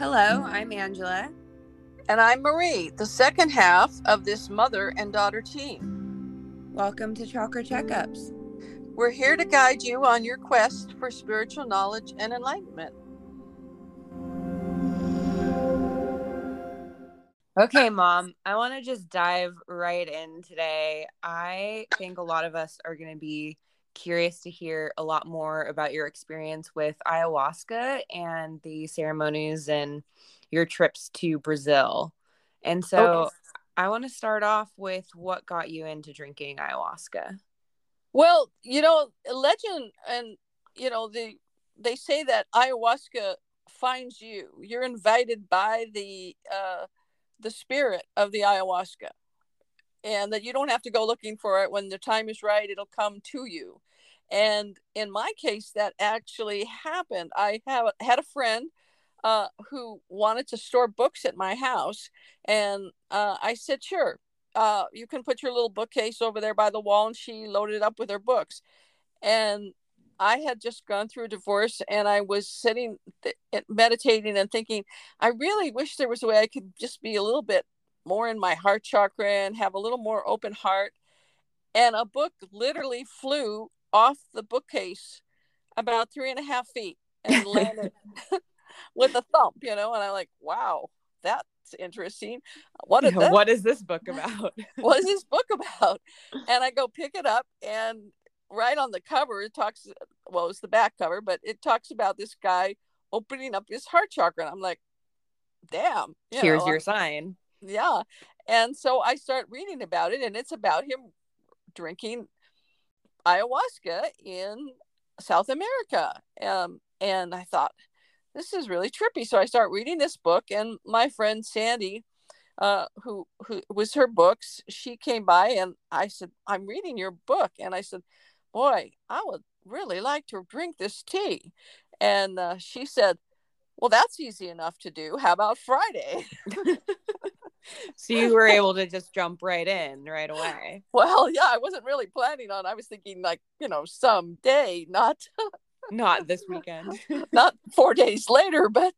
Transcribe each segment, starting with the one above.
Hello, I'm Angela. And I'm Marie, the second half of this mother and daughter team. Welcome to Chakra Checkups. We're here to guide you on your quest for spiritual knowledge and enlightenment. Okay, mom, I want to just dive right in today. I think a lot of us are going to be curious to hear a lot more about your experience with ayahuasca and the ceremonies and your trips to Brazil. And so okay. I want to start off with what got you into drinking ayahuasca. Well, you know, legend and you know, the they say that ayahuasca finds you. You're invited by the uh the spirit of the ayahuasca and that you don't have to go looking for it. When the time is right it'll come to you. And in my case that actually happened. I have had a friend uh, who wanted to store books at my house and uh, i said sure uh, you can put your little bookcase over there by the wall and she loaded it up with her books. And i had just gone through a divorce and i was sitting th- meditating and thinking i really wish there was a way i could just be a little bit more in my heart chakra and have a little more open heart and a book literally flew off the bookcase about three and a half feet and landed with a thump, you know, and I'm like, wow, that's interesting. What is, yeah, what is this book about? what is this book about? And I go pick it up and right on the cover it talks well it's the back cover but it talks about this guy opening up his heart chakra and i'm like damn you here's know, your I'm, sign yeah and so i start reading about it and it's about him drinking ayahuasca in South America. Um, and I thought, this is really trippy. So I start reading this book, and my friend Sandy, uh, who who was her books, she came by and I said, I'm reading your book. And I said, Boy, I would really like to drink this tea. And uh, she said, Well, that's easy enough to do. How about Friday? so you were able to just jump right in right away. Well, yeah, I wasn't really planning on. I was thinking like, you know, someday, not not this weekend. not 4 days later, but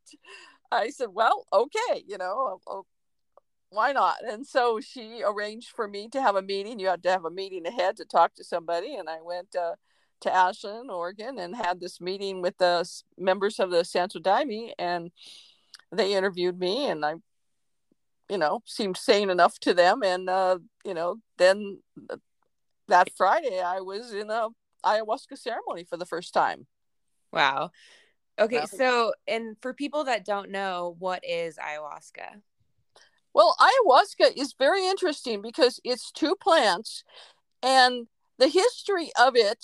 I said, well, okay, you know, why not? And so she arranged for me to have a meeting. You had to have a meeting ahead to talk to somebody, and I went uh, to Ashland, Oregon, and had this meeting with the members of the Santo Daime, and they interviewed me, and I you know seemed sane enough to them. And uh you know then that friday i was in a ayahuasca ceremony for the first time. Wow. Okay so and for people that don't know what is ayahuasca? Well ayahuasca is very interesting because it's two plants and the history of it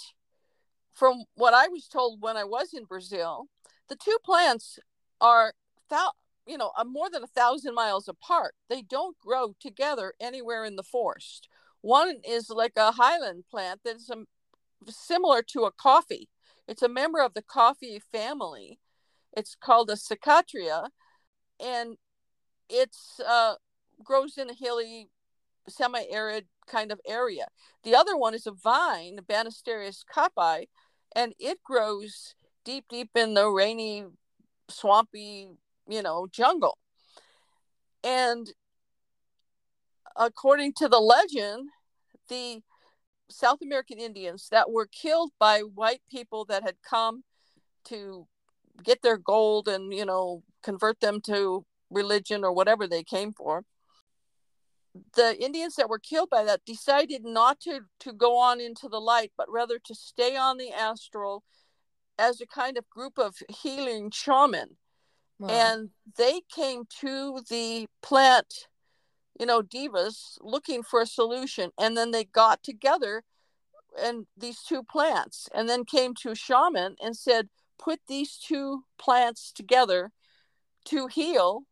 from what i was told when i was in brazil the two plants are you know, more than a thousand miles apart. They don't grow together anywhere in the forest. One is like a highland plant that's a, similar to a coffee. It's a member of the coffee family. It's called a Psychotria, and it's uh, grows in a hilly, semi-arid kind of area. The other one is a vine, Banisterius caapi, and it grows deep, deep in the rainy, swampy you know, jungle. And according to the legend, the South American Indians that were killed by white people that had come to get their gold and, you know, convert them to religion or whatever they came for. The Indians that were killed by that decided not to, to go on into the light, but rather to stay on the astral as a kind of group of healing shaman Wow. And they came to the plant, you know, divas looking for a solution. And then they got together and these two plants and then came to shaman and said, put these two plants together to heal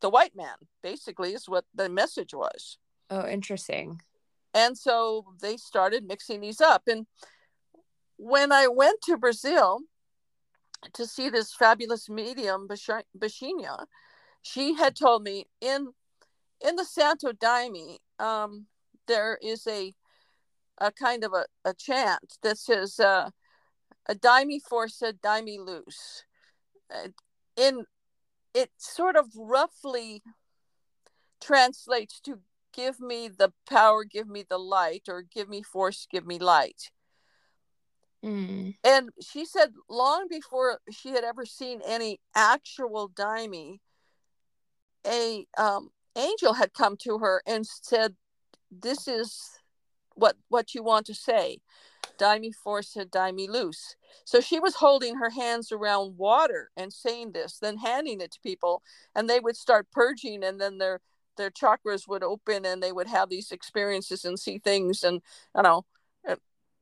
the white man, basically, is what the message was. Oh, interesting. And so they started mixing these up. And when I went to Brazil, to see this fabulous medium, Baixinha, she had told me in in the Santo Daime, um, there is a a kind of a, a chant that says uh, a daime força daime luz. In it sort of roughly translates to give me the power, give me the light, or give me force, give me light. Mm. And she said long before she had ever seen any actual daime, a um, angel had come to her and said, "This is what what you want to say." Daime force, daime loose. So she was holding her hands around water and saying this, then handing it to people, and they would start purging, and then their their chakras would open, and they would have these experiences and see things, and you know,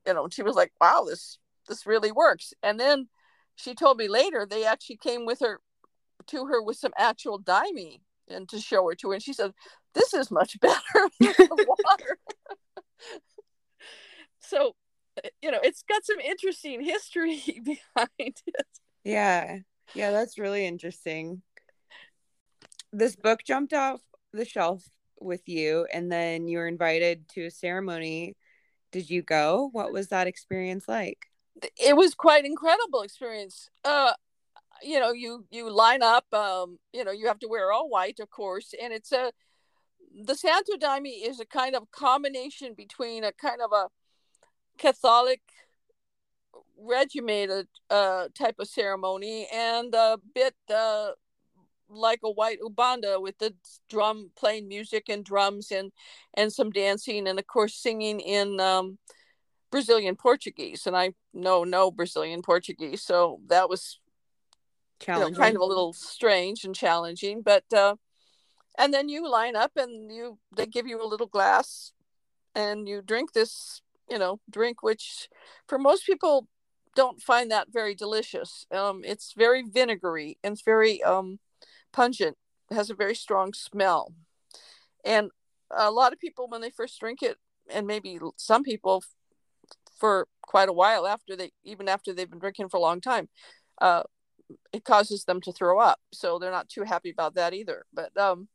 you know, she was like, "Wow, this this really works." And then she told me later they actually came with her to her with some actual daime and to show her to and she said, "This is much better than the water." so you know, it's got some interesting history behind it. Yeah. Yeah, that's really interesting. This book jumped off the shelf with you and then you were invited to a ceremony. Did you go? What was that experience like? It was quite incredible experience. Uh you know, you you line up um you know, you have to wear all white of course and it's a the Santo Daime is a kind of combination between a kind of a Catholic regimented uh, type of ceremony and a bit uh, like a white umbanda with the drum playing music and drums and and some dancing and of course singing in um, Brazilian Portuguese. And I know no Brazilian Portuguese so that was you know, kind of a little strange and challenging but uh, and then you line up and you they give you a little glass and you drink this you know drink which for most people don't find that very delicious. Um, it's very vinegary. And it's very um, pungent it has a very strong smell. And a lot of people when they first drink it and maybe some people for quite a while after they even after they've been drinking for a long time uh, it causes them to throw up. So they're not too happy about that either. But um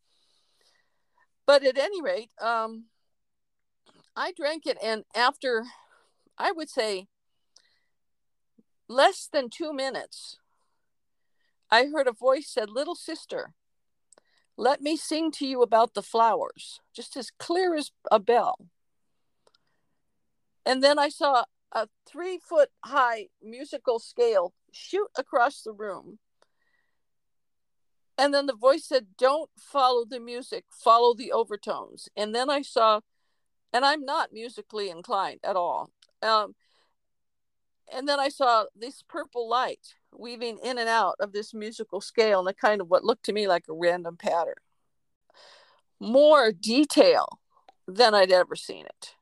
but at any rate um I drank it, and after, I would say, less than two minutes, I heard a voice said, Little sister, let me sing to you about the flowers, just as clear as a bell. And then I saw a three foot high musical scale shoot across the room. And then the voice said, Don't follow the music, follow the overtones. And then I saw and I'm not musically inclined at all. Um, and then I saw this purple light weaving in and out of this musical scale in a kind of what looked to me like a random pattern. More detail than I'd ever seen it.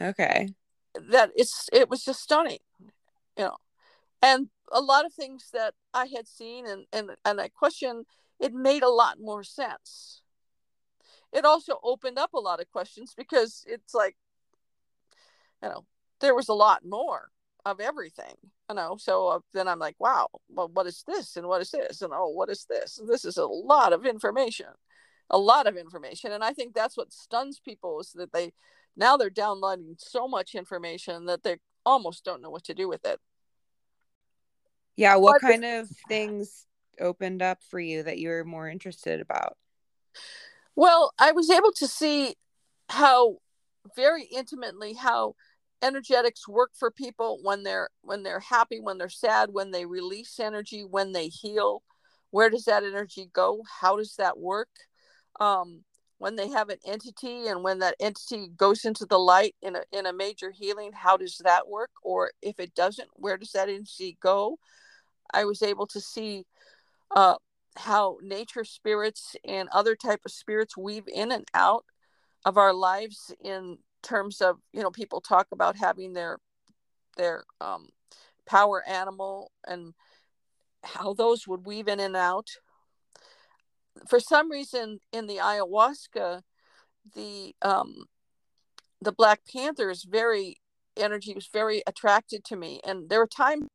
Okay. That it's it was just stunning, you know, and a lot of things that I had seen and and and I questioned. It made a lot more sense it also opened up a lot of questions because it's like you know there was a lot more of everything you know? So uh, then i'm like wow well what is this and what is this and oh what is this? This is a lot of information a lot of information and i think that's what stuns people is that they now they're downloading so much information that they almost don't know what to do with it. Yeah what but kind of things opened up for you that you were more interested about? Well, I was able to see how very intimately how energetics work for people when they're when they're happy, when they're sad, when they release energy, when they heal. Where does that energy go? How does that work? Um, when they have an entity and when that entity goes into the light in a in a major healing, how does that work? Or if it doesn't, where does that entity go? I was able to see uh, how nature spirits and other type of spirits weave in and out of our lives in terms of you know people talk about having their their um, power animal and how those would weave in and out. For some reason in the ayahuasca the um the black panther is very energy was very attracted to me. And there were times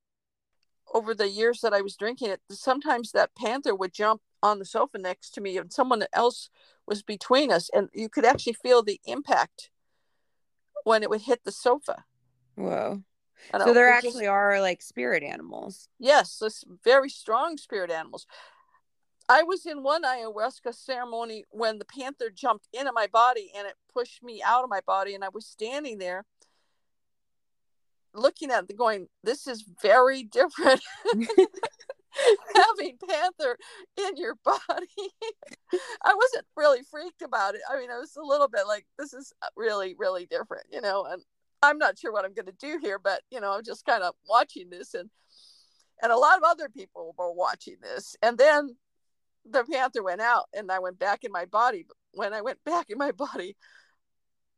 over the years that I was drinking it, sometimes that panther would jump on the sofa next to me and someone else was between us. And you could actually feel the impact when it would hit the sofa. Whoa. So there actually just, are like spirit animals. Yes, this very strong spirit animals. I was in one ayahuasca ceremony when the panther jumped into my body and it pushed me out of my body, and I was standing there looking at it going, This is very different. having panther in your body i wasn't really freaked about it i mean i was a little bit like this is uh, really really different you know and i'm not sure what i'm going to do here but you know i'm just kind of watching this and and a lot of other people were watching this and then the panther went out and I went back in my body. When I went back in my body,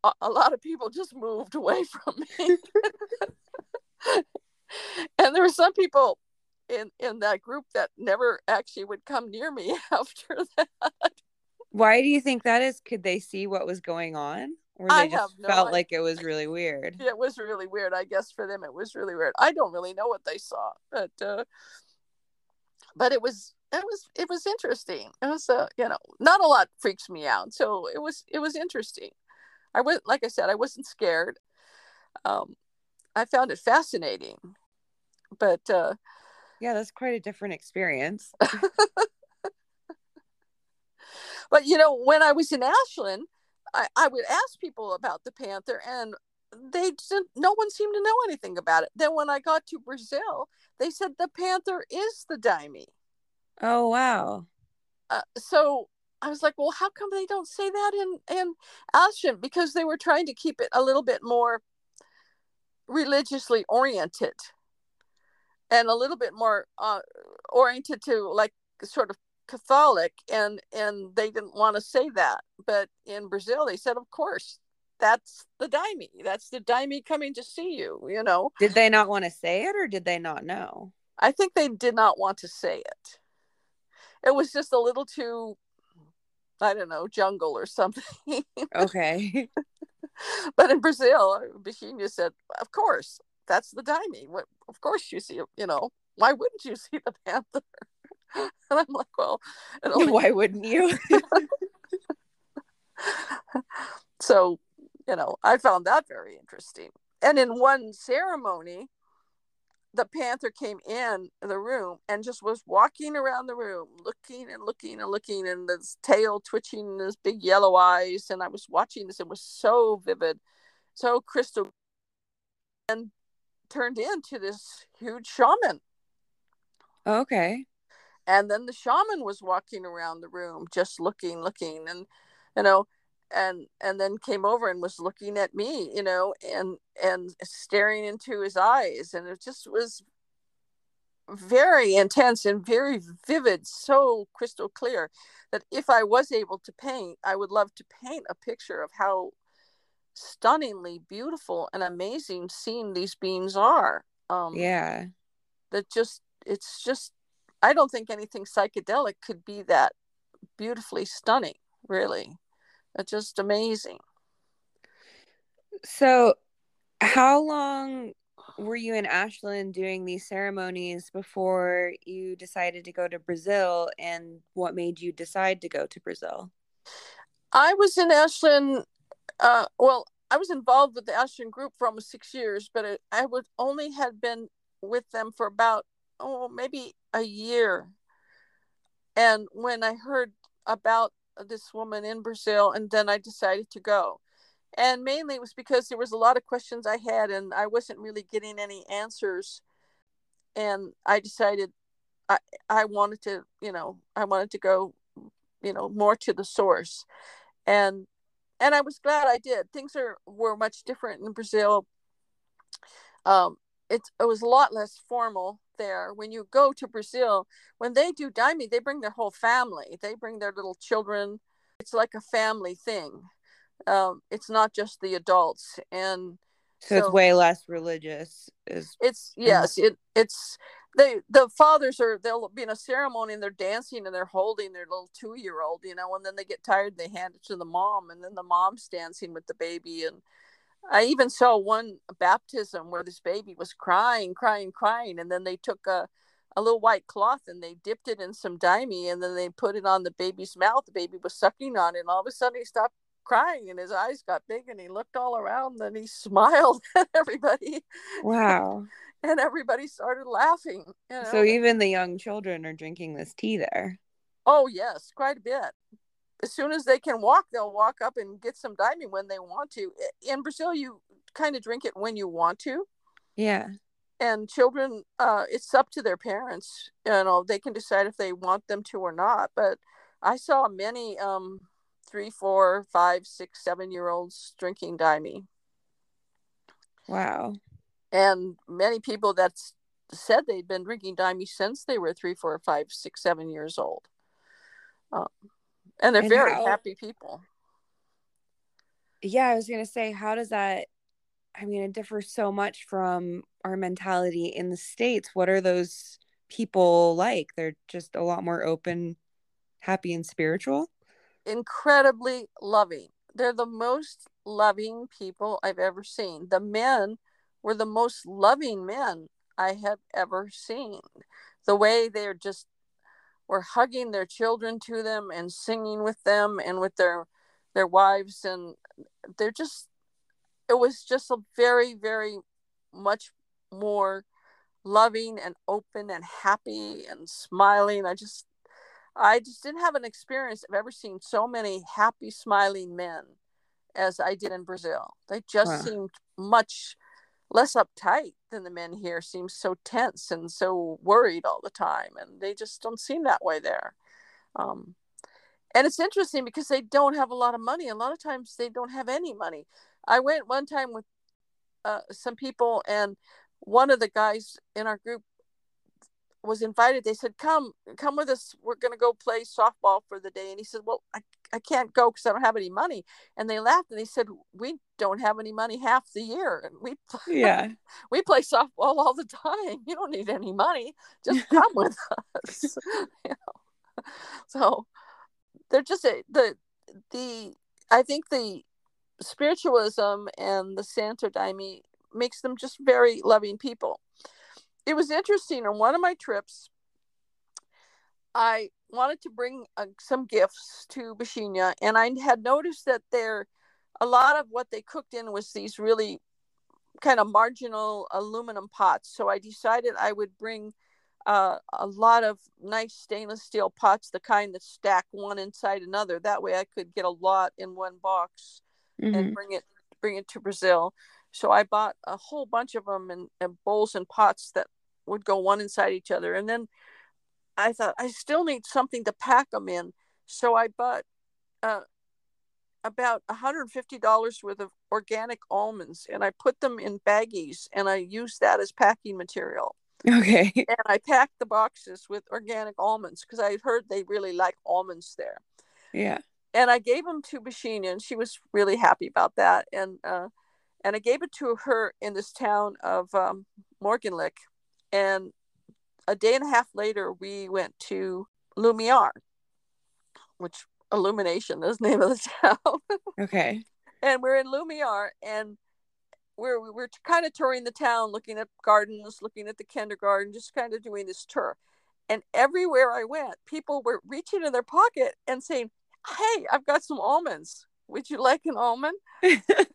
a, a lot of people just moved away from me. and there were some people in in that group that never actually would come near me after that. Why do you think that is? Could they see what was going on? Or they I just no felt idea. like it was really weird. It was really weird. I guess for them it was really weird. I don't really know what they saw, but uh, but it was it was it was interesting. It was uh, you know not a lot freaks me out, so it was it was interesting. I was like I said, I wasn't scared. Um, I found it fascinating, but uh, yeah, that's quite a different experience. but you know, when I was in Ashland, I, I would ask people about the panther, and they didn't. No one seemed to know anything about it. Then when I got to Brazil, they said the panther is the daime. Oh wow. Uh, so I was like, well, how come they don't say that in in Ashland? Because they were trying to keep it a little bit more religiously oriented and a little bit more uh, oriented to like sort of Catholic, and and they didn't want to say that. But in Brazil, they said, of course, that's the daime. That's the daime coming to see you. You know. Did they not want to say it, or did they not know? I think they did not want to say it it was just a little too I don't know, jungle or something. Okay. but in Brazil, Baixinha said, Of course, that's the daime. What of course you see you know, why wouldn't you see the panther? and I'm like, well, only... why wouldn't you? so, you know, I found that very interesting. And in one ceremony, the panther came in the room and just was walking around the room looking and looking and looking and his tail twitching and his big yellow eyes and i was watching this it was so vivid so crystal and turned into this huge shaman. Okay. And then the shaman was walking around the room just looking looking and you know and and then came over and was looking at me you know and and staring into his eyes. And it just was very intense and very vivid so crystal clear that if i was able to paint i would love to paint a picture of how stunningly beautiful and amazing seeing these beings are um yeah that just it's just i don't think anything psychedelic could be that beautifully stunning really it's just amazing. So, how long were you in Ashland doing these ceremonies before you decided to go to Brazil? And what made you decide to go to Brazil? I was in Ashland. Uh, well, I was involved with the Ashland group for almost six years, but it, I would only had been with them for about oh maybe a year. And when I heard about this woman in Brazil, and then I decided to go. And mainly it was because there was a lot of questions I had, and I wasn't really getting any answers. And I decided I I wanted to, you know, I wanted to go, you know, more to the source, and and I was glad I did. Things are were much different in Brazil. Um, it, it was a lot less formal there. When you go to brazil when they do daime they bring their whole family. They bring their little children. It's like a family thing. Um, it's not just the adults. And so, it's way less religious is it's yes it it's they the fathers are they'll be in a ceremony and they're dancing and they're holding their little two year old you know and then they get tired they hand it to the mom and then the mom's dancing with the baby and I even saw one baptism where this baby was crying, crying, crying, and then they took a, a little white cloth and they dipped it in some daime and then they put it on the baby's mouth. The baby was sucking on it, and all of a sudden he stopped crying and his eyes got big and he looked all around and he smiled at everybody. Wow. and everybody started laughing. You know? So even the young children are drinking this tea there. Oh yes, quite a bit. As soon as they can walk, they'll walk up and get some daime when they want to. In Brazil, you kind of drink it when you want to. Yeah. And children, uh, it's up to their parents. You know, they can decide if they want them to or not. But I saw many um, three, four, five, six, seven year olds drinking daime. Wow. And many people that said they'd been drinking daime since they were three, four, five, six, seven years old. Um, and they're and very how, happy people. Yeah, I was going to say, how does that? I mean, it differs so much from our mentality in the States. What are those people like? They're just a lot more open, happy, and spiritual. Incredibly loving. They're the most loving people I've ever seen. The men were the most loving men I have ever seen. The way they're just were hugging their children to them and singing with them and with their their wives and they're just it was just a very very much more loving and open and happy and smiling i just i just didn't have an experience of ever seeing so many happy smiling men as i did in brazil. They just wow. seemed much less uptight than the men here seem so tense and so worried all the time and they just don't seem that way there. Um, and it's interesting because they don't have a lot of money. A lot of times they don't have any money. I went one time with uh, some people and one of the guys in our group was invited they said come come with us. We're going to go play softball for the day. And he said well i, I can't go because i don't have any money. And they laughed and they said we don't have any money half the year. And we play, yeah. we play softball all the time. You don't need any money. Just come with us. You know? so they're just a, the the i think the spiritualism and the santo daime makes them just very loving people it was interesting on one of my trips i wanted to bring uh, some gifts to Baixinha, and i had noticed that there a lot of what they cooked in was these really kind of marginal aluminum pots so i decided i would bring uh, a lot of nice stainless steel pots the kind that stack one inside another that way i could get a lot in one box mm-hmm. and bring it bring it to brazil so I bought a whole bunch of them in, in bowls and pots that would go one inside each other. And then I thought I still need something to pack them in. So I bought uh, about $150 worth of organic almonds and I put them in baggies and I used that as packing material. Okay. And I packed the boxes with organic almonds because I heard they really like almonds there. Yeah. And I gave them to Baixinha and she was really happy about that. And uh, and I gave it to her in this town of um, Morganlech. And a day and a half later, we went to Lumiar, which Illumination is the name of the town. okay. And we're in Lumiar, and we're we're kind of touring the town, looking at gardens, looking at the kindergarten, just kind of doing this tour. And everywhere I went, people were reaching in their pocket and saying, "Hey, I've got some almonds. Would you like an almond?"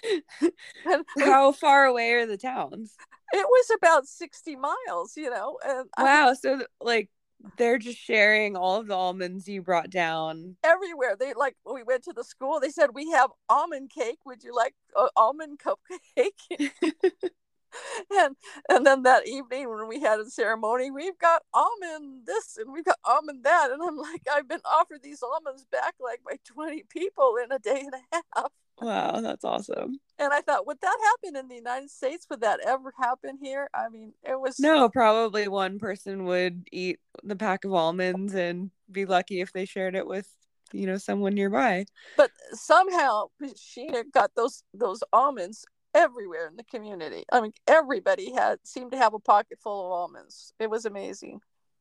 How far away are the towns? It was about 60 miles, you know. And wow. I, so, like, they're just sharing all of the almonds you brought down everywhere. They like we went to the school. They said we have almond cake. Would you like an almond cupcake? and and then that evening when we had a ceremony, we've got almond this and we've got almond that, and I'm like, I've been offered these almonds back like by 20 people in a day and a half. Wow, that's awesome. And I thought, would that happen in the United States? Would that ever happen here? I mean, it was no. Probably one person would eat the pack of almonds and be lucky if they shared it with you know someone nearby. But somehow she got those those almonds everywhere in the community. I mean, everybody had seemed to have a pocket full of almonds. It was amazing.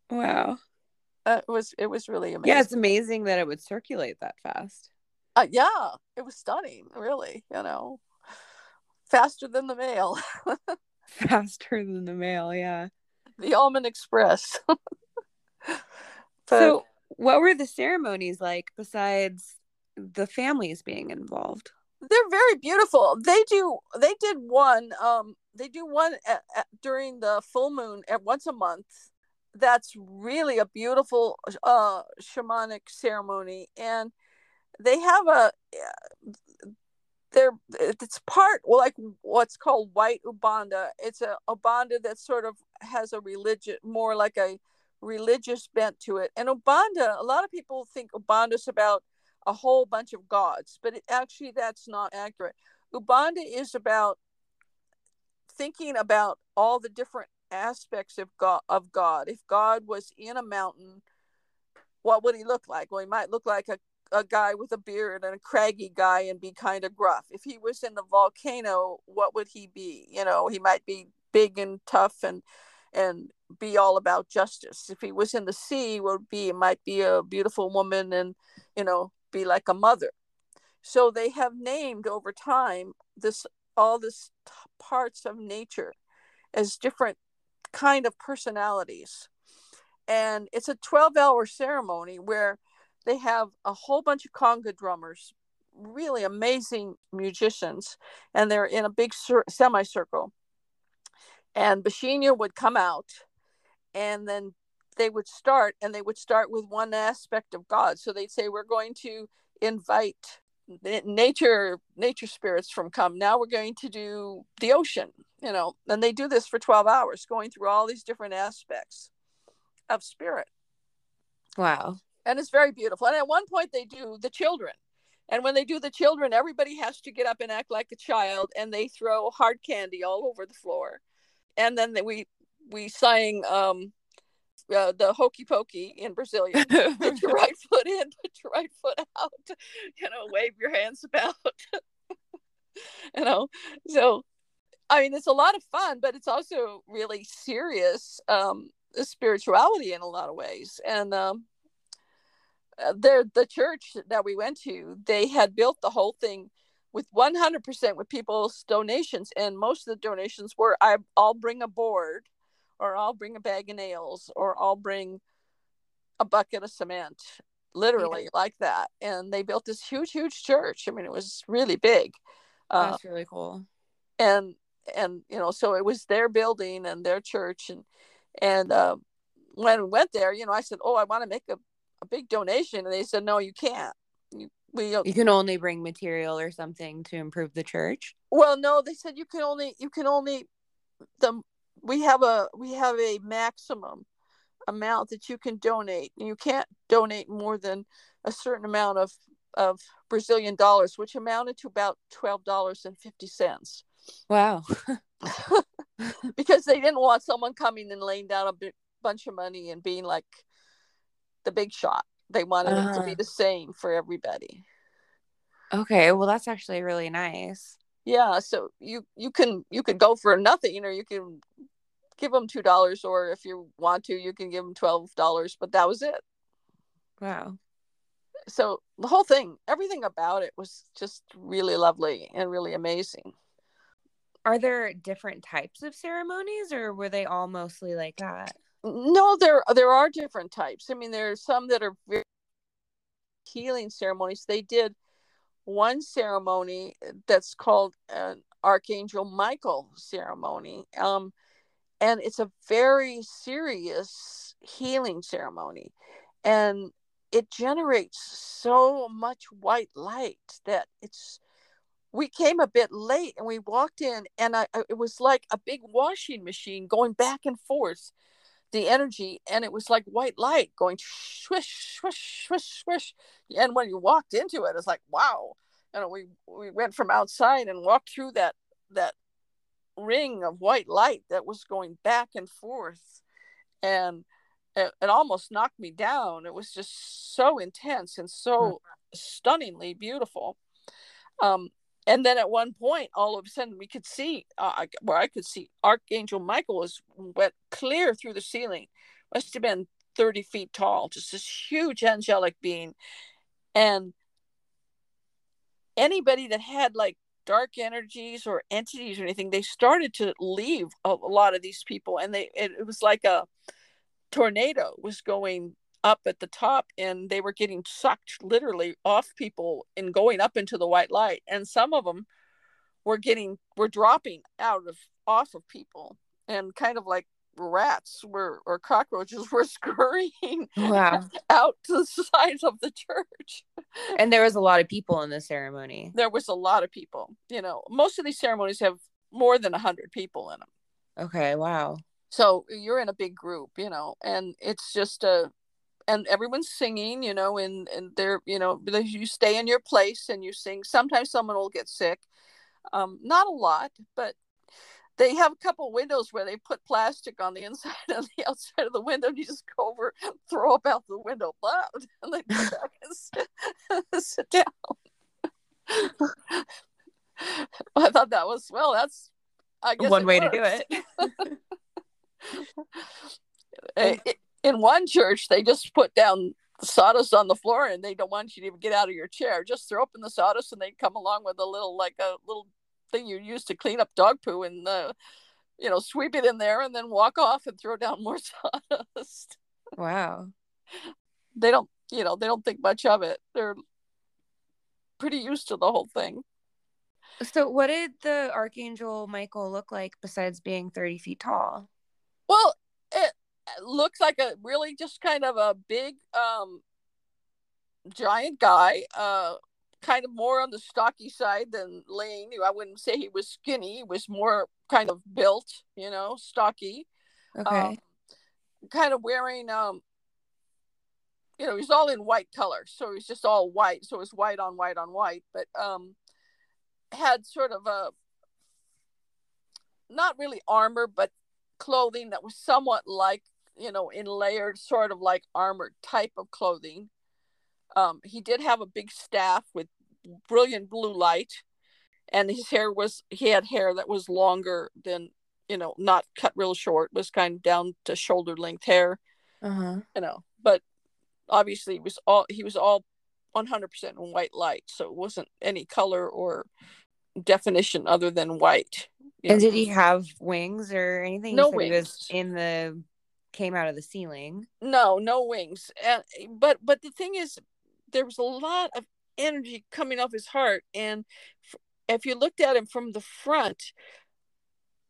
Wow. Uh, it was it was really amazing. Yeah, it's amazing that it would circulate that fast. Uh, yeah, it was stunning, really, you know. Faster than the mail. Faster than the mail, yeah. The Almond Express. but, so, what were the ceremonies like besides the families being involved? They're very beautiful. They do. They did one. Um, they do one at, at, during the full moon at once a month. that's really a beautiful uh, shamanic ceremony, and they have a they're it's part like what's called white umbanda. It's a umbanda that sort of has a religion more like a religious bent to it. And umbanda, a lot of people think umbanda is about a whole bunch of gods, but it, actually that's not accurate. Umbanda is about thinking about all the different aspects of God of God. If God was in a mountain, what would he look like? Well, he might look like a, a guy with a beard and a craggy guy and be kind of gruff. If he was in the volcano, what would he be? You know, he might be big and tough and and be all about justice. If he was in the sea, would be might be a beautiful woman and you know be like a mother. So they have named over time this all this parts of nature as different kind of personalities. And it's a 12 hour ceremony where they have a whole bunch of conga drummers, really amazing musicians, and they're in a big cir- semicircle. And Baixinha would come out, and then they would start, and they would start with one aspect of God. So they'd say, We're going to invite nature nature spirits from come now we're going to do the ocean you know and they do this for 12 hours going through all these different aspects of spirit wow and it's very beautiful and at one point they do the children and when they do the children everybody has to get up and act like a child and they throw hard candy all over the floor and then we we sang um uh, the hokey pokey in Brazilian. put your right foot in, put your right foot out. You know, wave your hands about. you know, so I mean, it's a lot of fun, but it's also really serious um, spirituality in a lot of ways. And um, uh, there, the church that we went to, they had built the whole thing with 100% with people's donations, and most of the donations were, I, I'll bring a board or I'll bring a bag of nails, or I'll bring a bucket of cement, literally yeah. like that. And they built this huge, huge church. I mean, it was really big. Uh, That's uh, really cool. And and you know, so it was their building and their church, and and uh, when we went there, you know, I said, "Oh, I want to make a, a big donation," and they said, "No, you can't. You, we you can only bring material or something to improve the church." Well, no, they said you can only you can only the we have a we have a maximum amount that you can donate and you can't donate more than a certain amount of of brazilian dollars which amounted to about $12.50 wow because they didn't want someone coming and laying down a bunch of money and being like the big shot. They wanted uh-huh. it to be uh-huh. the same for everybody. Okay well that's actually really nice. Yeah so you you can you could go for nothing or you can give them two dollars or if you want to you can give them twelve dollars but that was it. Wow. So the whole thing everything about it was just really lovely and really amazing. Are there different types of ceremonies or were they all mostly like that no there there are different types. I mean there are some that are very healing ceremonies. They did one ceremony that's called an archangel michael ceremony um, and it's a very serious healing ceremony. And it generates so much white light that it's we came a bit late and we walked in and I, it was like a big washing machine going back and forth the energy and it was like white light going swish swish swish swish. And when you walked into it it's like wow. You know we we went from outside and walked through that that ring of white light that was going back and forth. And it, it almost knocked me down. It was just so intense and so mm. stunningly beautiful. Um, and then at one point all of a sudden we could see uh, where i could see archangel michael was went clear through the ceiling. Must have been 30 feet tall just this huge angelic being. And anybody that had like dark energies or entities or anything they started to leave a, a lot of these people. And they it, it was like a tornado was going up at the top and they were getting sucked literally off people and going up into the white light and some of them were getting were dropping out of off of people and kind of like rats were or cockroaches were scurrying Wow. out to the sides of the church. And there was a lot of people in the ceremony. There was a lot of people. You know, most of these ceremonies have more than a hundred people in them. Okay, wow. So you're in a big group, you know, and it's just a and everyone's singing, you know, and and they're, you know, because you stay in your place and you sing. Sometimes someone will get sick. Um, not a lot, but they have a couple windows where they put plastic on the inside and the outside of the window. And you just go over, throw up out the window loud, and then back and sit, sit down. I thought that was well. That's I guess One it way to do works. it. Uh, i- in one church they just put down sawdust on the floor and they don't want you to even get out of your chair just throw open the sawdust and they come along with a little like a little thing you use to clean up dog poo and uh, you know sweep it in there and then walk off and throw down more sawdust Wow. they don't you know they don't think much of it they're pretty used to the whole thing So, what did the Archangel Michael look like besides being 30 feet tall? Well, it looks like a really just kind of a big, um, giant guy. Uh, kind of more on the stocky side than Lane. I wouldn't say he was skinny. He was more kind of built, you know, stocky. Okay. Um, kind of wearing, um, you know, he's all in white color, so he's just all white. So it's white on white on white, but um, had sort of a not really armor, but clothing that was somewhat like you know in layered sort of like armored type of clothing um he did have a big staff with brilliant blue light and his hair was he had hair that was longer than you know not cut real short was kind of down to shoulder length hair Uh huh. you know but obviously he was all he was all 100% in white light so it wasn't any color or definition other than white And know. did he have wings or anything? No said He wings. was in the came out of the ceiling. no no wings. And but but the thing is there was a lot of energy coming off his heart. And f- if you looked at him from the front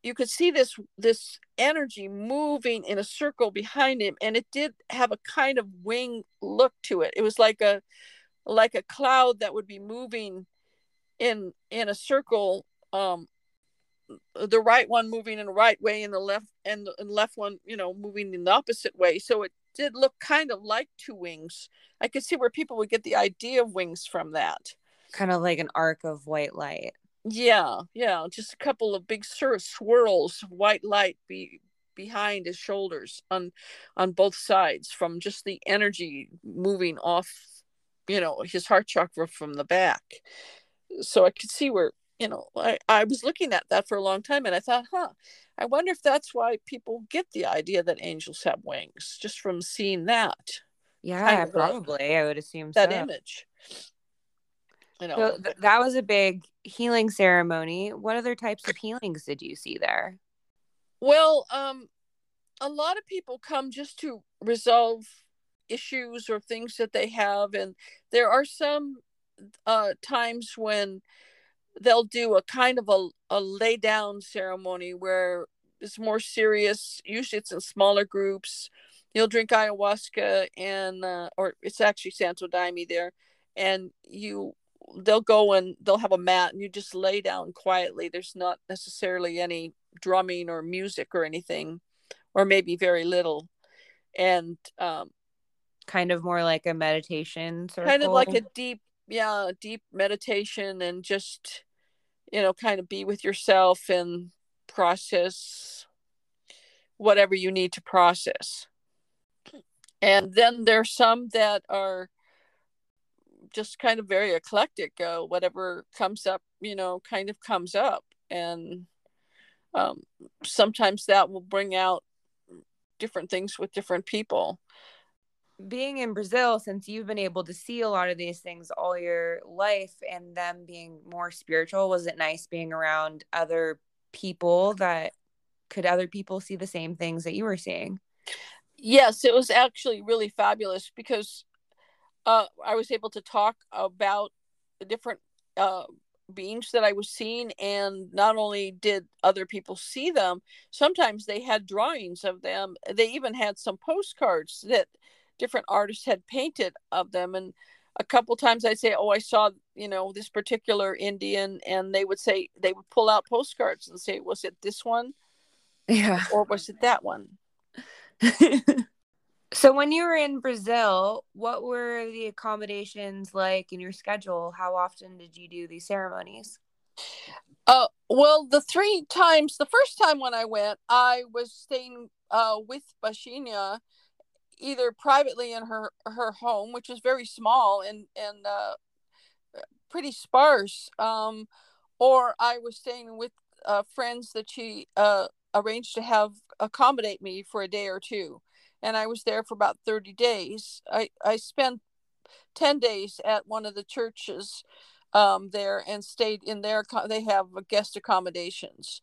you could see this this energy moving in a circle behind him and it did have a kind of wing look to it. It was like a like a cloud that would be moving in in a circle um the right one moving in the right way and the left and the and left one you know moving in the opposite way. So it did look kind of like two wings. I could see where people would get the idea of wings from that. Kind of like an arc of white light. yeah yeah just a couple of big sort of swirls of white light be behind his shoulders on on both sides from just the energy moving off you know his heart chakra from the back. So i could see where you know I, I was looking at that for a long time and i thought huh i wonder if that's why people get the idea that angels have wings just from seeing that Yeah, Kind of like probably. I would assume that so. image you know So th- that was a big healing ceremony. What other types of healings did you see there? Well, um, a lot of people come just to resolve issues or things that they have, and there are some uh, times when they'll do a kind of a, a lay down ceremony where it's more serious. Usually, it's in smaller groups. You'll drink ayahuasca, and uh, or it's actually Santo Daime there, and you they'll go and they'll have a mat and you just lay down quietly there's not necessarily any drumming or music or anything or maybe very little and um, Kind of more like a meditation sort kind of like a deep yeah deep meditation and just you know kind of be with yourself and process whatever you need to process. And then there's some that are just kind of very eclectic uh, whatever comes up you know kind of comes up. And um, sometimes that will bring out different things with different people being in Brazil, since you've been able to see a lot of these things all your life and them being more spiritual, was it nice being around other people that could other people see the same things that you were seeing? yes it was actually really fabulous because uh, i was able to talk about the different uh, beings that I was seeing, and not only did other people see them, sometimes they had drawings of them. They even had some postcards that different artists had painted of them. And a couple times I'd say, "Oh, I saw you know this particular Indian," and they would say they would pull out postcards and say, "Was it this one?" Yeah. Or was it that one? so when you were in Brazil, what were the accommodations like in your schedule? How often did you do these ceremonies? Uh, well, the three times, the first time when I went, I was staying uh, with Baixinha, either privately in her her home, which was very small and and uh, pretty sparse, um, or I was staying with uh, friends that she uh, arranged to have accommodate me for a day or two. And i was there for about 30 days. I i spent 10 days at one of the churches um, there and stayed in their they have guest accommodations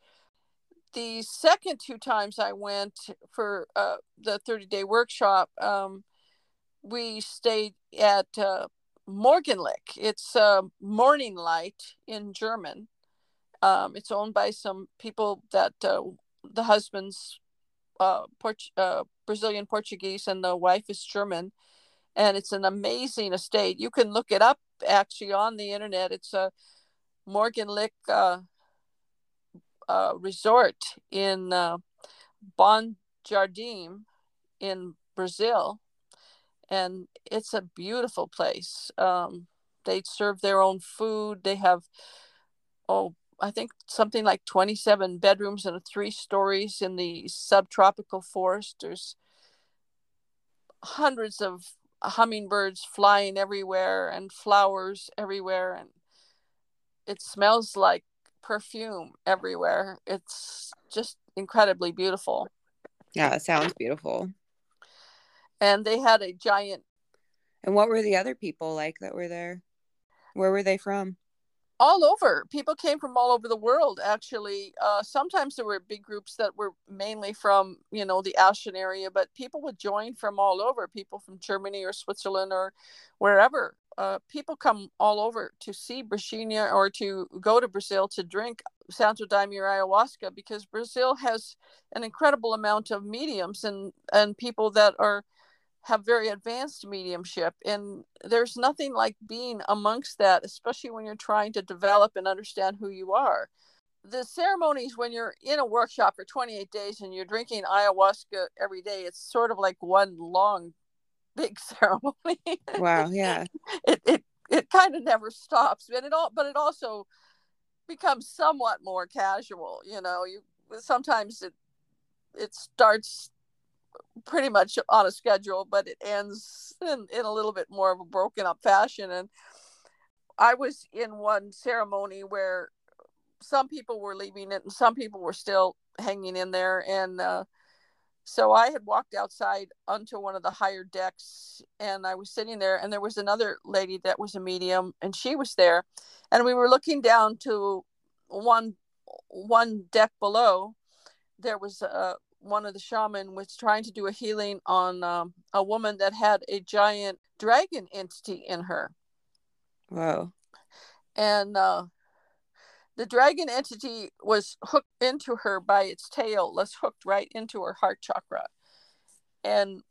the second two times i went for uh, the 30 day workshop um, we stayed at uh, morgenlicht it's uh, morning light in german um, it's owned by some people that uh, the husband's uh, Port- uh, Brazilian Portuguese and the wife is German. And it's an amazing estate. You can look it up actually on the internet. It's a Morgenlicht uh, uh, resort in uh, Bon Jardim in Brazil. And it's a beautiful place. Um, they serve their own food. They have, oh, I think something like 27 bedrooms and three stories in the subtropical forest. There's hundreds of hummingbirds flying everywhere and flowers everywhere and it smells like perfume everywhere. It's just incredibly beautiful. Yeah, it sounds beautiful. And they had a giant And what were the other people like that were there? Where were they from? All over. People came from all over the world actually. Uh, sometimes there were big groups that were mainly from you know the Aachen area but people would join from all over people from germany or switzerland or wherever. Uh, people come all over to see Baixinha or to go to Brazil to drink Santo Daime or ayahuasca because Brazil has an incredible amount of mediums and, and people that are have very advanced mediumship and there's nothing like being amongst that especially when you're trying to develop and understand who you are. The ceremonies when you're in a workshop for 28 days and you're drinking ayahuasca every day it's sort of like one long big ceremony. Wow yeah. It it, it kind of never stops and it all but it also becomes somewhat more casual you know? You sometimes it it starts pretty much on a schedule, but it ends in, in a little bit more of a broken up fashion. And I was in one ceremony where some people were leaving it and some people were still hanging in there. And uh, so I had walked outside onto one of the higher decks and I was sitting there, and there was another lady that was a medium, and she was there. And we were looking down to one one deck below there was a, one of the shaman was trying to do a healing on um, a woman that had a giant dragon entity in her. Wow. And uh, the dragon entity was hooked into her by its tail, let's hooked right into her heart chakra. And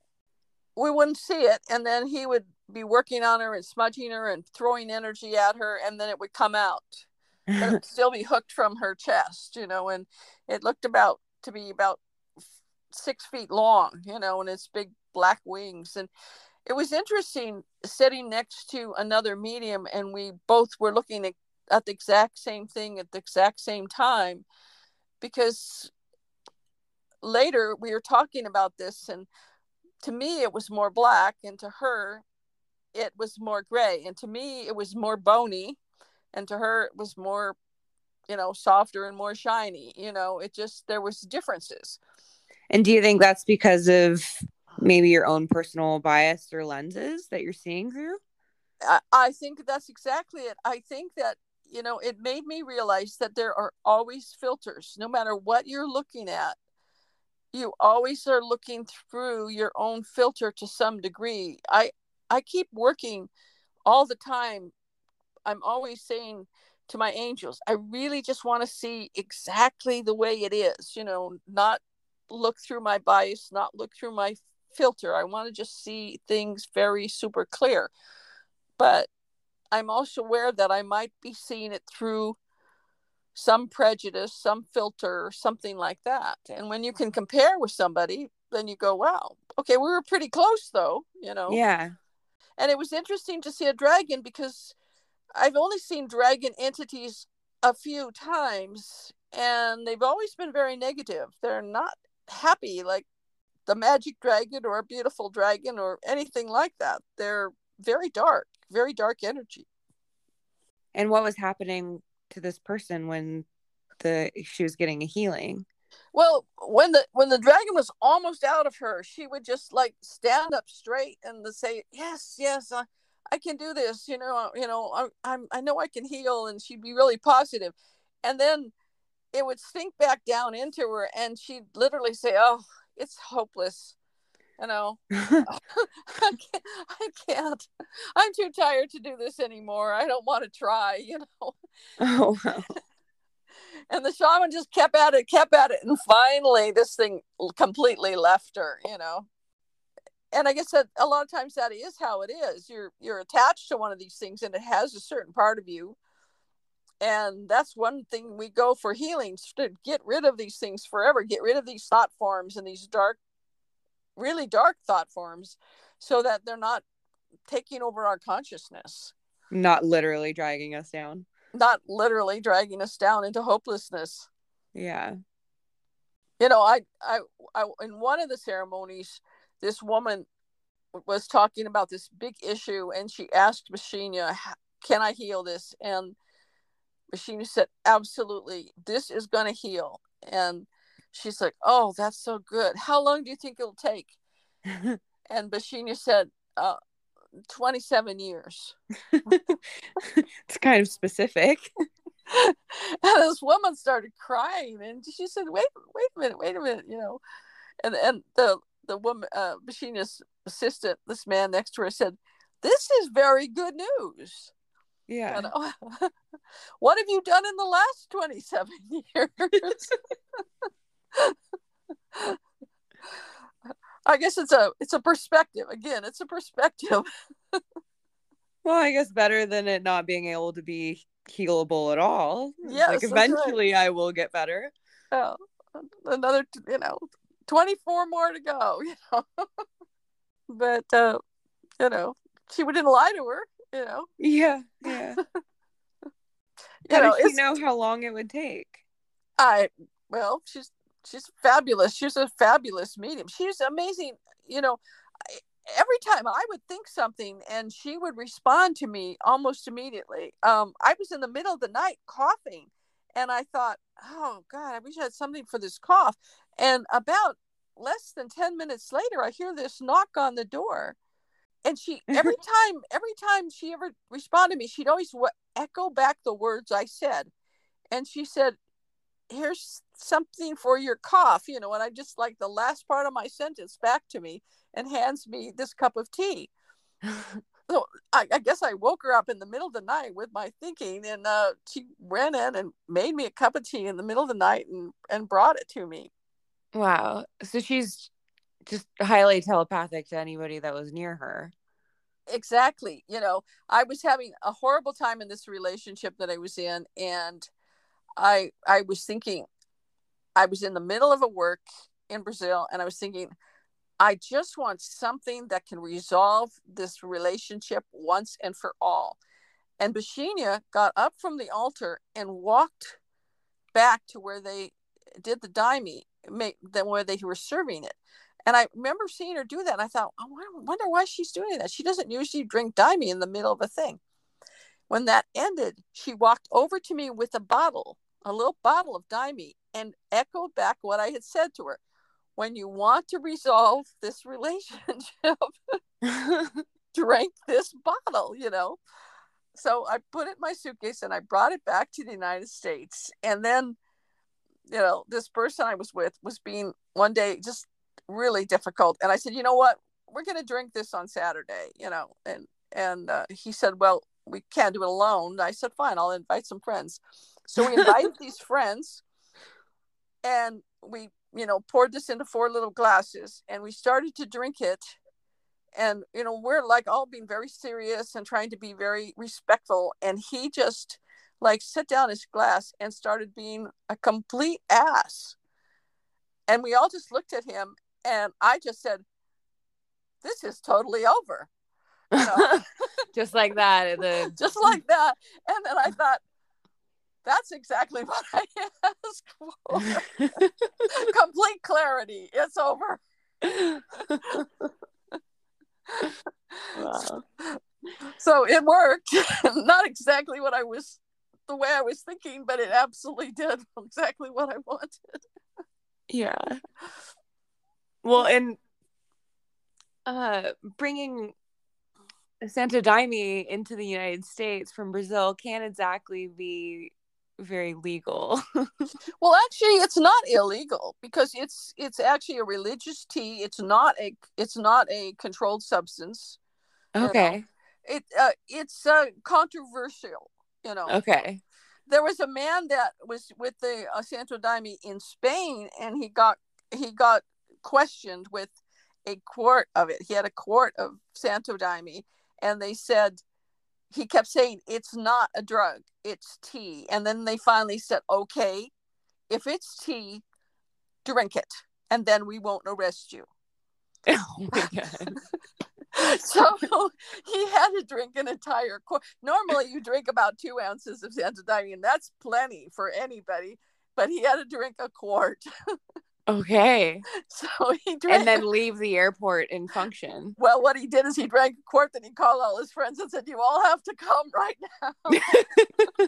we wouldn't see it. And then he would be working on her and smudging her and throwing energy at her, and then it would come out. but it would still be hooked from her chest, you know, and it looked about to be about six feet long, you know, and its big black wings. And it was interesting sitting next to another medium, and we both were looking at, at the exact same thing at the exact same time because later we were talking about this, and to me, it was more black, and to her, it was more gray, and to me, it was more bony, and to her, it was more you know softer and more shiny you know it just there was differences and do you think that's because of maybe your own personal bias or lenses that you're seeing through? I, think that's exactly it. I think that, you know, it made me realize that there are always filters, no matter what you're looking at. You always are looking through your own filter to some degree. I I keep working all the time. I'm always saying to my angels, I really just want to see exactly the way it is, you know, not look through my bias, not look through my filter. I want to just see things very super clear. But I'm also aware that I might be seeing it through some prejudice, some filter, something like that. And when you can compare with somebody, then you go, wow, okay, we were pretty close though, you know? Yeah. And it was interesting to see a dragon because I've only seen dragon entities a few times and they've always been very negative. They're not happy like the magic dragon or a beautiful dragon or anything like that. They're very dark, very dark energy. And what was happening to this person when the she was getting a healing? Well, when the when the dragon was almost out of her, she would just like stand up straight and say, "Yes, yes, I, I can do this." You know, you know, I, I'm I know I can heal, and she'd be really positive. And then it would sink back down into her, and she'd literally say, "Oh, it's hopeless." You know, I, can't, I can't. I'm too tired to do this anymore. I don't want to try. You know. Oh. Wow. and the shaman just kept at it, kept at it, and finally this thing completely left her. You know. And I guess that a lot of times that is how it is. You're you're attached to one of these things, and it has a certain part of you and that's one thing we go for healing to get rid of these things forever get rid of these thought forms and these dark really dark thought forms so that they're not taking over our consciousness. Not literally dragging us down. Not literally dragging us down into hopelessness. Yeah. You know i i, I in one of the ceremonies this woman was talking about this big issue and she asked Baixinha, can I heal this? And Baixinha said, absolutely, this is going to heal. And she's like, oh, that's so good. How long do you think it'll take? and Baixinha said, uh, 27 years. it's kind of specific. and this woman started crying and she said, wait, wait a minute, wait a minute, you know. And and the the woman uh Baixinha's assistant, this man next to her said, This is very good news. Yeah. You know? what have you done in the last 27 years? I guess it's a it's a perspective. Again, it's a perspective. well, I guess better than it not being able to be healable at all. Yes, like eventually right. I will get better. Oh, another, you know, 24 more to go, you know. but uh, you know, she didn't lie to her you know? Yeah yeah. How know, did she know how long it would take? I well she's she's fabulous. She's a fabulous medium. She's amazing you know every time i would think something and she would respond to me almost immediately. Um i was in the middle of the night coughing and i thought oh god i wish i had something for this cough. And about less than 10 minutes later i hear this knock on the door and she every time every time she ever responded to me she'd always w- echo back the words i said. And she said here's something for your cough you know and i just like the last part of my sentence back to me and hands me this cup of tea. So I, I, guess i woke her up in the middle of the night with my thinking and uh, she ran in and made me a cup of tea in the middle of the night and and brought it to me. Wow. So she's just highly telepathic to anybody that was near her. Exactly. You know, I was having a horrible time in this relationship that I was in and I I was thinking I was in the middle of a work in Brazil and I was thinking I just want something that can resolve this relationship once and for all. And Baixinha got up from the altar and walked back to where they did the daime, where they were serving it. And I remember seeing her do that. And I thought, I wonder why she's doing that. She doesn't usually drink daime in the middle of a thing. When that ended, she walked over to me with a bottle, a little bottle of daime, and echoed back what I had said to her. When you want to resolve this relationship, drink this bottle, you know. So I put it in my suitcase and I brought it back to the United States. And then, you know, this person I was with was being one day just really difficult. And I said, you know what? We're going to drink this on Saturday, you know. And and uh, he said, well, we can't do it alone. I said, fine, I'll invite some friends. So we invited these friends and we, you know, poured this into four little glasses and we started to drink it. And, you know, we're like all being very serious and trying to be very respectful. And he just like set down his glass and started being a complete ass. And we all just looked at him and I just said, this is totally over. You know? just like that. The... just like that. And then I thought, that's exactly what I asked for. Complete clarity. It's over. wow. So it worked. Not exactly what I was, the way I was thinking, but it absolutely did exactly what I wanted. Yeah. Well, and uh, bringing Santo Daime into the United States from Brazil can't exactly be very legal. well, actually, it's not illegal because it's it's actually a religious tea. It's not a it's not a controlled substance. Okay. You know? It uh, it's uh, controversial. You know. Okay. There was a man that was with the uh, Santo Daime in Spain, and he got he got questioned with a quart of it. He had a quart of Santo Daime, and they said he kept saying it's not a drug, it's tea. And then they finally said, okay, if it's tea, drink it, and then we won't arrest you. Oh my god. so he had to drink an entire quart. Normally, you drink about two ounces of Santo Daime, and that's plenty for anybody. But he had to drink a quart. Okay. So he drank. And then leave the airport and function. Well, what he did is he drank a quart, then he called all his friends and said, You all have to come right now.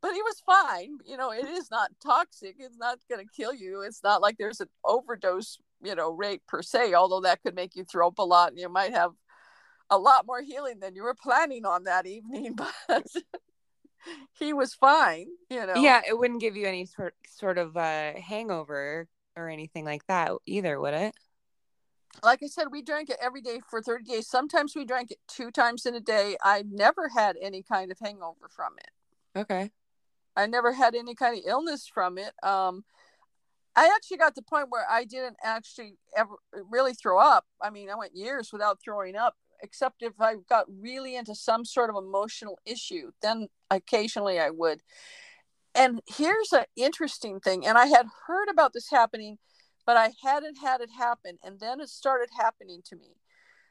but he was fine. You know, it is not toxic. It's not going to kill you. It's not like there's an overdose, you know, rate per se, although that could make you throw up a lot and you might have a lot more healing than you were planning on that evening. But he was fine, you know. Yeah, it wouldn't give you any sort sort of uh, hangover or anything like that either, would it? Like I said, we drank it every day for 30 days. Sometimes we drank it two times in a day. I never had any kind of hangover from it. Okay. I never had any kind of illness from it. Um, I actually got to the point where I didn't actually ever really throw up. I mean, I went years without throwing up except if I got really into some sort of emotional issue, then occasionally I would. And here's an interesting thing, and I had heard about this happening, but I hadn't had it happen. And then it started happening to me.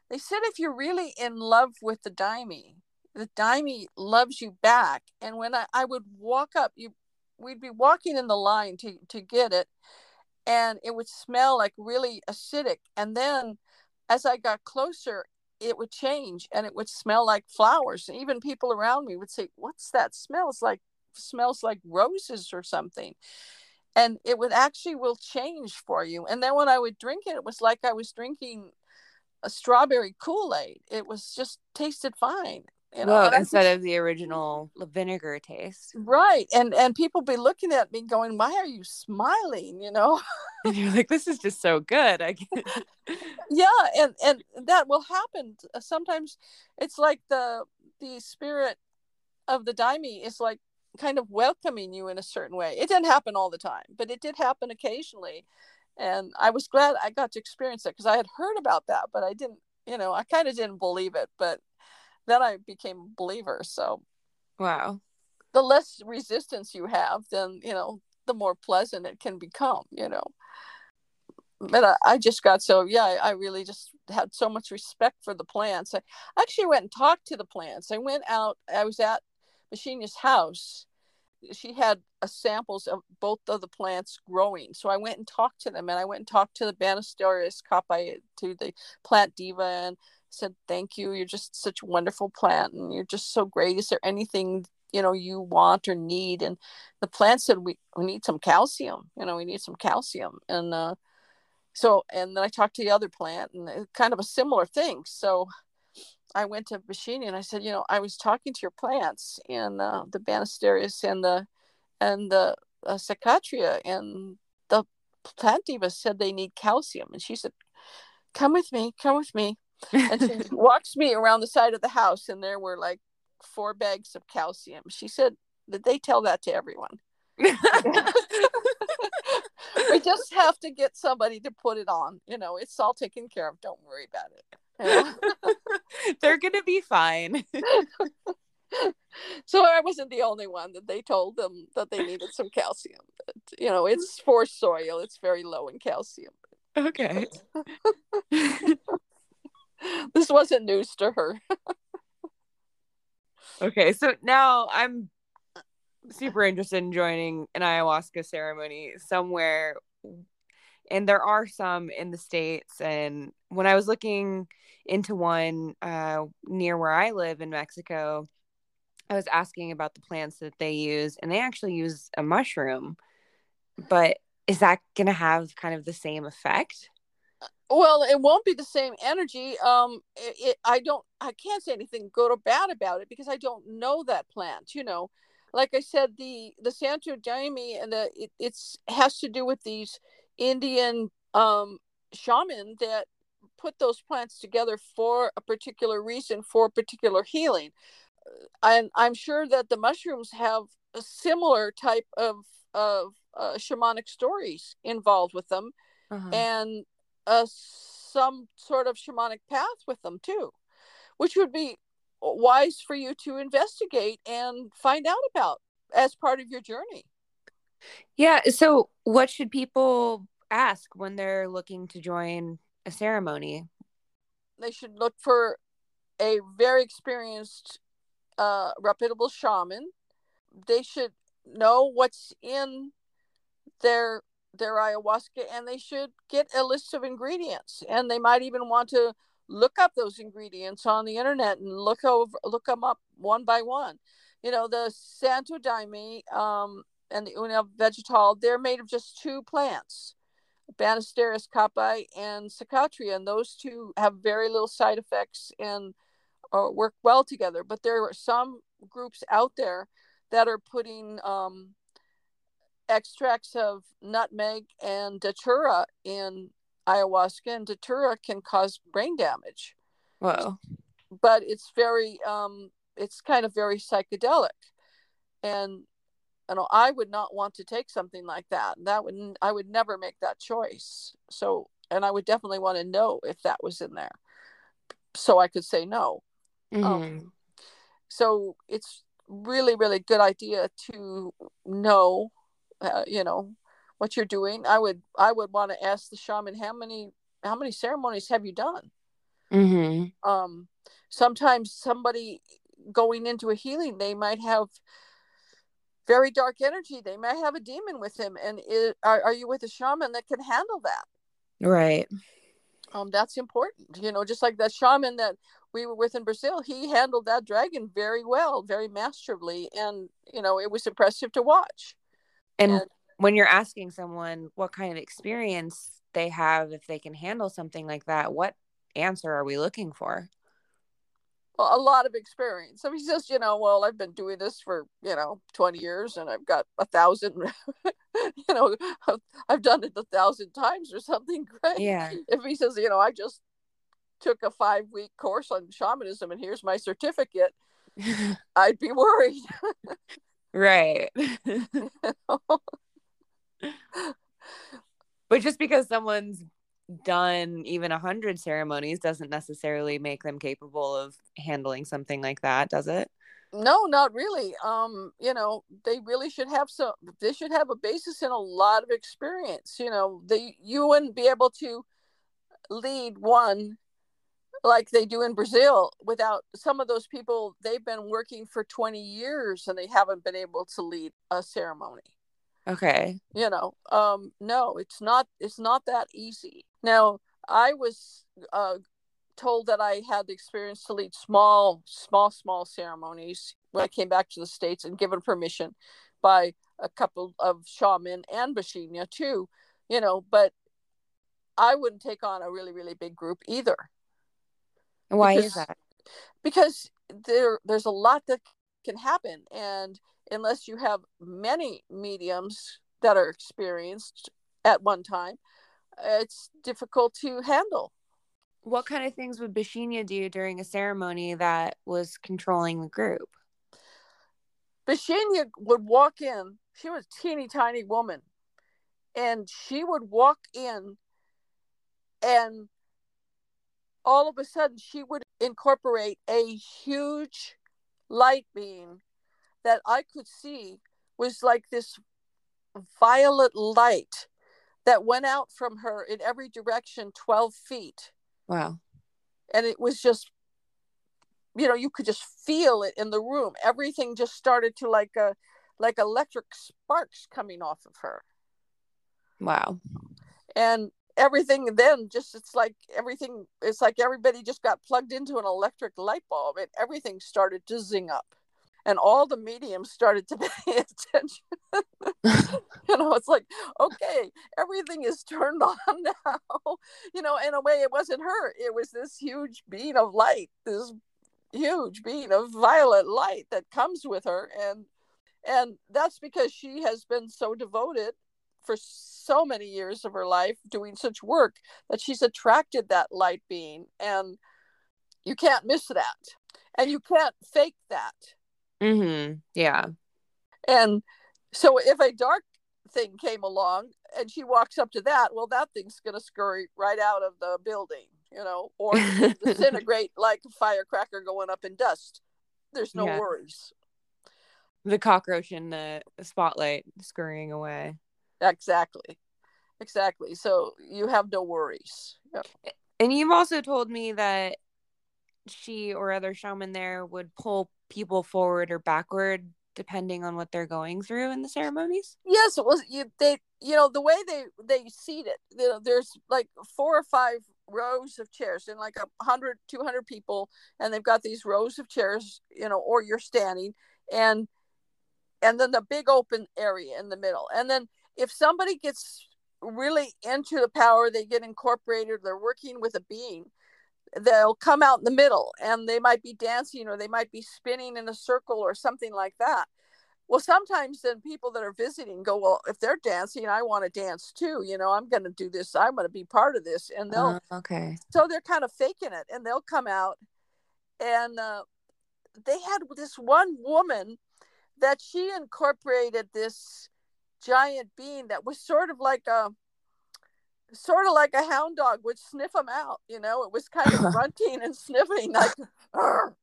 They said if you're really in love with the daime, the daime loves you back. And when I, I would walk up, you we'd be walking in the line to, to get it, and it would smell like really acidic. And then as I got closer, it would change and it would smell like flowers. And even people around me would say, What's that smell? It's like smells like roses or something. And it would actually will change for you. And then when I would drink it, it was like I was drinking a strawberry Kool-Aid. It was just tasted fine. You know, well, instead just, of the original vinegar taste. Right. And and people be looking at me going, Why are you smiling? You know? and you're like, This is just so good. I Yeah, and and that will happen. Uh, sometimes it's like the the spirit of the daime is like kind of welcoming you in a certain way. It didn't happen all the time, but it did happen occasionally. And I was glad I got to experience it because I had heard about that, but I didn't, you know, I kind of didn't believe it. But then I became a believer. So, wow. The less resistance you have, then, you know, the more pleasant it can become, you know. But I, I just got so, yeah, I, I really just had so much respect for the plants. I actually went and talked to the plants. I went out, I was at Virginia's house. She had a samples of both of the plants growing. So I went and talked to them and I went and talked to the Banisterius caapi, to the plant diva and said, Thank you. You're just such a wonderful plant and you're just so great. Is there anything, you know, you want or need? And the plant said, We, we need some calcium. You know, we need some calcium. And uh, so, and then I talked to the other plant and kind of a similar thing. So I went to Baixinha and I said, You know, I was talking to your plants and uh, the Banisterius and the, and the uh, Psychotria and the plant diva said they need calcium. And she said, Come with me, come with me And she walks me around the side of the house, and there were like four bags of calcium. She said that they tell that to everyone. we just have to get somebody to put it on. You know, it's all taken care of. Don't worry about it. They're gonna be fine. so I wasn't the only one that they told them that they needed some calcium. But, you know, it's for soil. It's very low in calcium. Okay. this wasn't news to her. okay, so now I'm super interested in joining an ayahuasca ceremony somewhere. And there are some in the states. And when i was looking into one uh, near where i live in mexico i was asking about the plants that they use and they actually use a mushroom. But is that going to have kind of the same effect well it won't be the same energy um it, it, i don't i can't say anything good or bad about it because i don't know that plant you know like I said, the the Santo Daime and the it, it's has to do with these Indian um, shaman that put those plants together for a particular reason, for a particular healing. And I'm sure that the mushrooms have a similar type of of uh, shamanic stories involved with them, uh-huh. and uh, some sort of shamanic path with them too, which would be wise for you to investigate and find out about as part of your journey. Yeah. So, what should people ask when they're looking to join a ceremony? They should look for a very experienced, uh, reputable shaman. They should know what's in their their ayahuasca and they should get a list of ingredients. And they might even want to look up those ingredients on the internet and look over look them up one by one. You know the santo daime um, and the una vegetal they're made of just two plants Banisterius caapi and Psychotria, and those two have very little side effects and uh, work well together. But there are some groups out there that are putting um, extracts of nutmeg and datura in ayahuasca, and datura can cause brain damage. Wow. But it's very, um, it's kind of very psychedelic. And you know, I would not want to take something like that. That would I would never make that choice. So, and I would definitely want to know if that was in there, so I could say no. Mm-hmm. Um, so it's really, really good idea to know, uh, you know, what you're doing i would i would want to ask the shaman how many how many ceremonies have you done? Mm-hmm. um sometimes somebody going into a healing they might have very dark energy they might have a demon with them and it, are, are you with a shaman that can handle that? Right. Um that's important you know just like that shaman that we were with in brazil he handled that dragon very well very masterfully and you know it was impressive to watch and, and when you're asking someone what kind of experience they have if they can handle something like that what answer are we looking for? Well, a lot of experience. So he says you know well i've been doing this for you know 20 years and i've got a thousand you know i've done it a thousand times or something great yeah. If he says you know i just took a five week course on shamanism and here's my certificate i'd be worried right but just because someone's done even a hundred ceremonies doesn't necessarily make them capable of handling something like that, does it? No, not really. Um, you know, they really should have some. They should have a basis in a lot of experience. You know, they you wouldn't be able to lead one like they do in Brazil without some of those people. They've been working for twenty years and they haven't been able to lead a ceremony. Okay. You know, um, no, it's not. It's not that easy. Now, I was uh, told that I had the experience to lead small, small, small ceremonies when I came back to the states, and given permission by a couple of shaman and Baixinha too. You know, but I wouldn't take on a really, really big group either. Why because, is that? Because there, there's a lot that can happen, and unless you have many mediums that are experienced at one time, it's difficult to handle. what kind of things would Baixinha do during a ceremony that was controlling the group? Baixinha would walk in. She was a teeny tiny woman, and she would walk in, and all of a sudden she would incorporate a huge light beam that I could see was like this violet light that went out from her in every direction 12 feet. Wow. And it was just, you know, you could just feel it in the room. Everything just started to like a like electric sparks coming off of her. Wow. And everything then just it's like everything it's like everybody just got plugged into an electric light bulb and everything started to zing up and all the mediums started to pay attention. you know, it's like, okay, everything is turned on now. you know, in a way, it wasn't her, it was this huge beam of light, this huge beam of violet light that comes with her. And and that's because she has been so devoted for so many years of her life doing such work that she's attracted that light being and you can't miss that and you can't fake that Mm-hmm. Yeah. And so if a dark thing came along and she walks up to that, well, that thing's going to scurry right out of the building, you know, or disintegrate like a firecracker going up in dust. There's no yeah. worries. The cockroach in the spotlight scurrying away. Exactly. Exactly. So you have no worries. Yep. And you've also told me that she or other shaman there would pull people forward or backward depending on what they're going through in the ceremonies yes was you they you know the way they they seat it you know, there's like four or five rows of chairs and like a 100 200 people and they've got these rows of chairs you know or you're standing and and then the big open area in the middle and then if somebody gets really into the power they get incorporated they're working with a being they'll come out in the middle and they might be dancing or they might be spinning in a circle or something like that. Well sometimes then people that are visiting go well if they're dancing i want to dance too you know i'm going to do this i'm going to be part of this and they'll uh, okay. So they're kind of faking it and they'll come out and uh, they had this one woman that she incorporated this giant being that was sort of like a sort of like a hound dog would sniff them out. You know, it was kind of grunting and sniffing, like, Arr,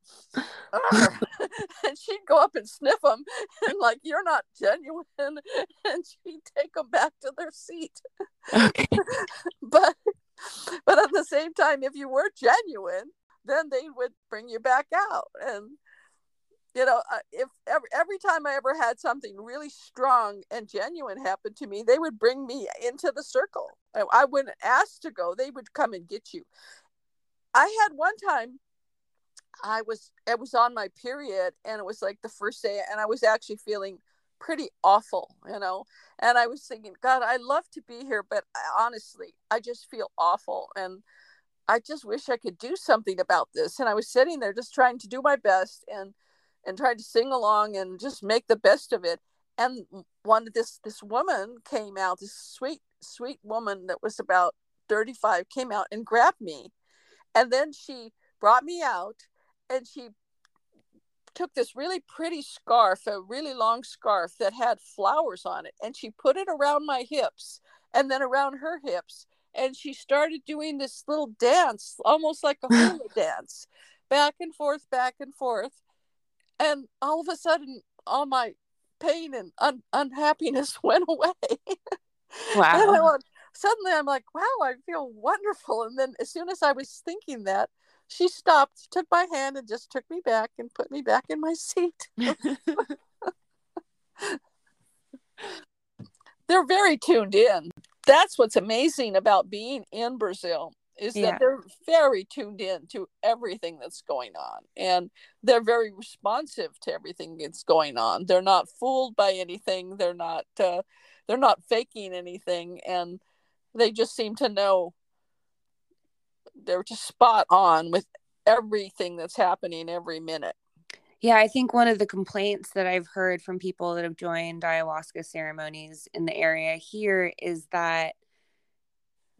Arr. and she'd go up and sniff them, and like, you're not genuine, and she'd take them back to their seat. Okay. but, but at the same time, if you were genuine, then they would bring you back out, and you know uh, if every, every time i ever had something really strong and genuine happen to me they would bring me into the circle. I, wouldn't ask to go they would come and get you. I had one time i was it was on my period and it was like the first day and i was actually feeling pretty awful you know? And i was thinking god i love to be here but I, honestly i just feel awful and i just wish i could do something about this. And i was sitting there just trying to do my best and and tried to sing along and just make the best of it. And one this this woman came out, this sweet sweet woman that was about 35 came out and grabbed me. And then she brought me out and she took this really pretty scarf, a really long scarf that had flowers on it, and she put it around my hips and then around her hips. And she started doing this little dance, almost like a hula dance, back and forth, back and forth and all of a sudden all my pain and un- unhappiness went away. Wow. and went, suddenly i'm like wow i feel wonderful. And then as soon as i was thinking that she stopped took my hand and just took me back and put me back in my seat. They're very tuned in. That's what's amazing about being in brazil is yeah. that they're very tuned in to everything that's going on and they're very responsive to everything that's going on. They're not fooled by anything. They're not uh, they're not faking anything and they just seem to know they're just spot on with everything that's happening every minute. Yeah, I think one of the complaints that I've heard from people that have joined ayahuasca ceremonies in the area here is that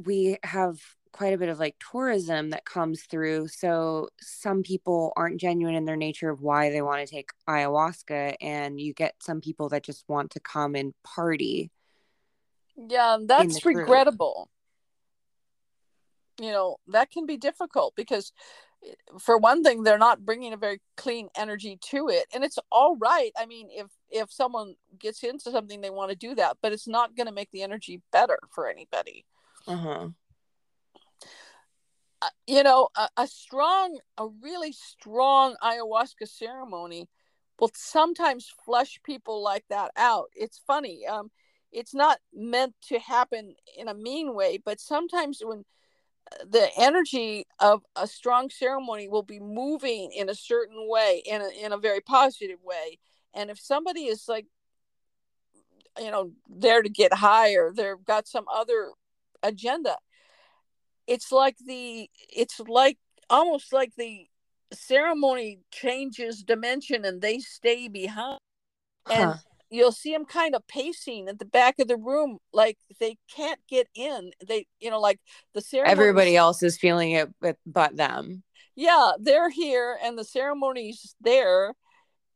we have quite a bit of like tourism that comes through. So some people aren't genuine in their nature of why they want to take ayahuasca, and you get some people that just want to come and party. Yeah, that's regrettable. You know, that can be difficult because eh, for one thing they're not bringing a very clean energy to it and it's all right i mean if if someone gets into something they want to do that but it's not going to make the energy better for anybody uh-huh uh, you know, a, a strong, a really strong ayahuasca ceremony will sometimes flush people like that out. It's funny. Um, it's not meant to happen in a mean way, but sometimes when uh, the energy of a strong ceremony will be moving in a certain way, in a, in a very positive way. And if somebody is like, you know, there to get higher, they've got some other agenda, it's like the it's like almost like the ceremony changes dimension and they stay behind. And huh. you'll see them kind of pacing at the back of the room like they can't get in. They you know like the ceremony everybody else is feeling it but them. Yeah they're here and the ceremony's there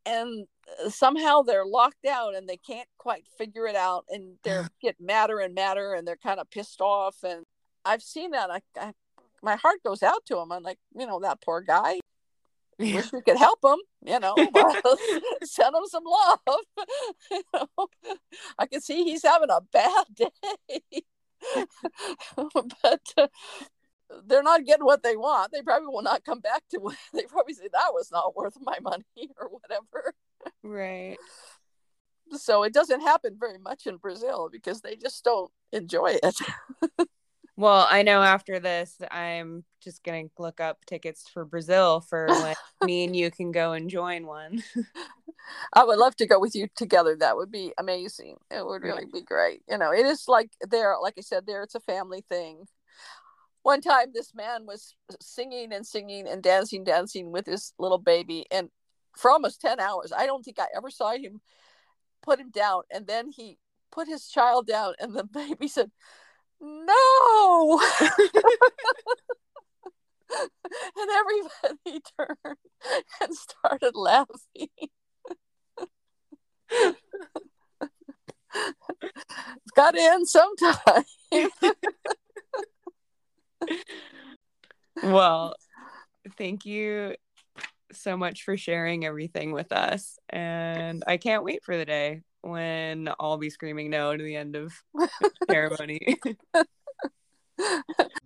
and uh, somehow they're locked out and they can't quite figure it out and they're get madder and madder and they're kind of pissed off and I've seen that. I, I my heart goes out to him. I'm like, you know, that poor guy. Yeah. Wish we could help him, you know, send him some love. you know, I can see he's having a bad day. but uh, they're not getting what they want. They probably will not come back to it. They probably say that was not worth my money or whatever. Right. So it doesn't happen very much in Brazil because they just don't enjoy it. Well, I know after this, I'm just going to look up tickets for Brazil for when me and you can go and join one. I would love to go with you together. That would be amazing. It would really be great. You know, it is like there, like I said, there, it's a family thing. One time, this man was singing and singing and dancing, dancing with his little baby, and for almost 10 hours. I don't think I ever saw him put him down. And then he put his child down, and the baby said, no! And everybody turned and started laughing. It's got to end sometime. Well thank you so much for sharing everything with us and i can't wait for the day when I'll be screaming no to the end of ceremony.